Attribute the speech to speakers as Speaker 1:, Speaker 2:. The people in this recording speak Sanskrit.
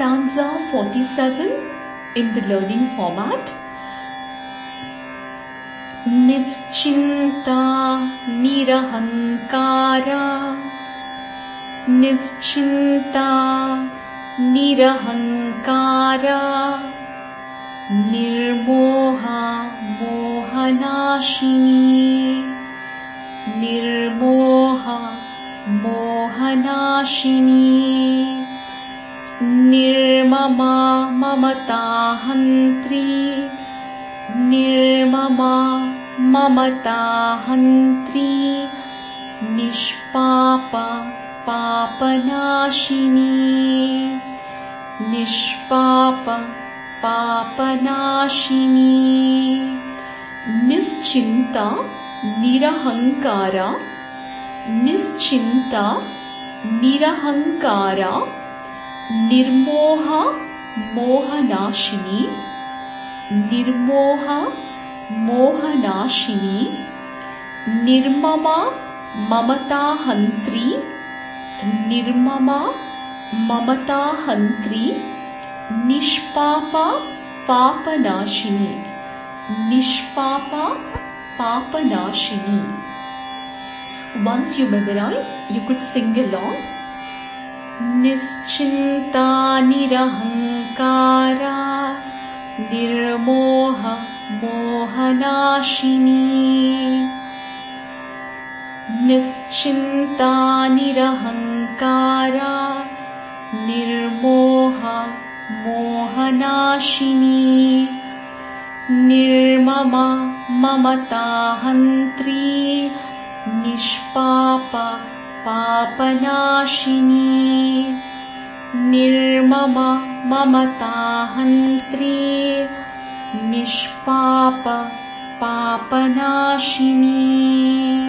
Speaker 1: stanza 47 in the learning format. Nischinta nirahankara. Nischinta nirahankara. Nirmoha mohanashini. Nirmoha mohanashini. निर्ममा ममताहन्त्री निर्ममा ममताहन्त्री निष्पाप पापनाशिनी। निष्पाप पापनाशिनी। निश्चिन्ता निरहङ्कारा। निश्चिन्ता निरहङ्कारा Nirmoh मोहनाशिनी। Nirmoh मोहनाशिनी। निर्ममा ममताहन्त्री। निर्ममा ममताहन्त्री। निष्पापा पापनाशिनी। निष्पापा पापनाशिनी। Once you memorize, you could sing along. निश्चिन्ता निरहङ्कारा निर्मोह मोहनाशिनी। निश्चिन्ता निरहङ्कारा निर्मोह मोहनाशिनी। निर्ममा ममताहन्त्री निष्पाप पापनाशिनी। निर्मम ममताहन्त्री निष्पाप पापनाशिनी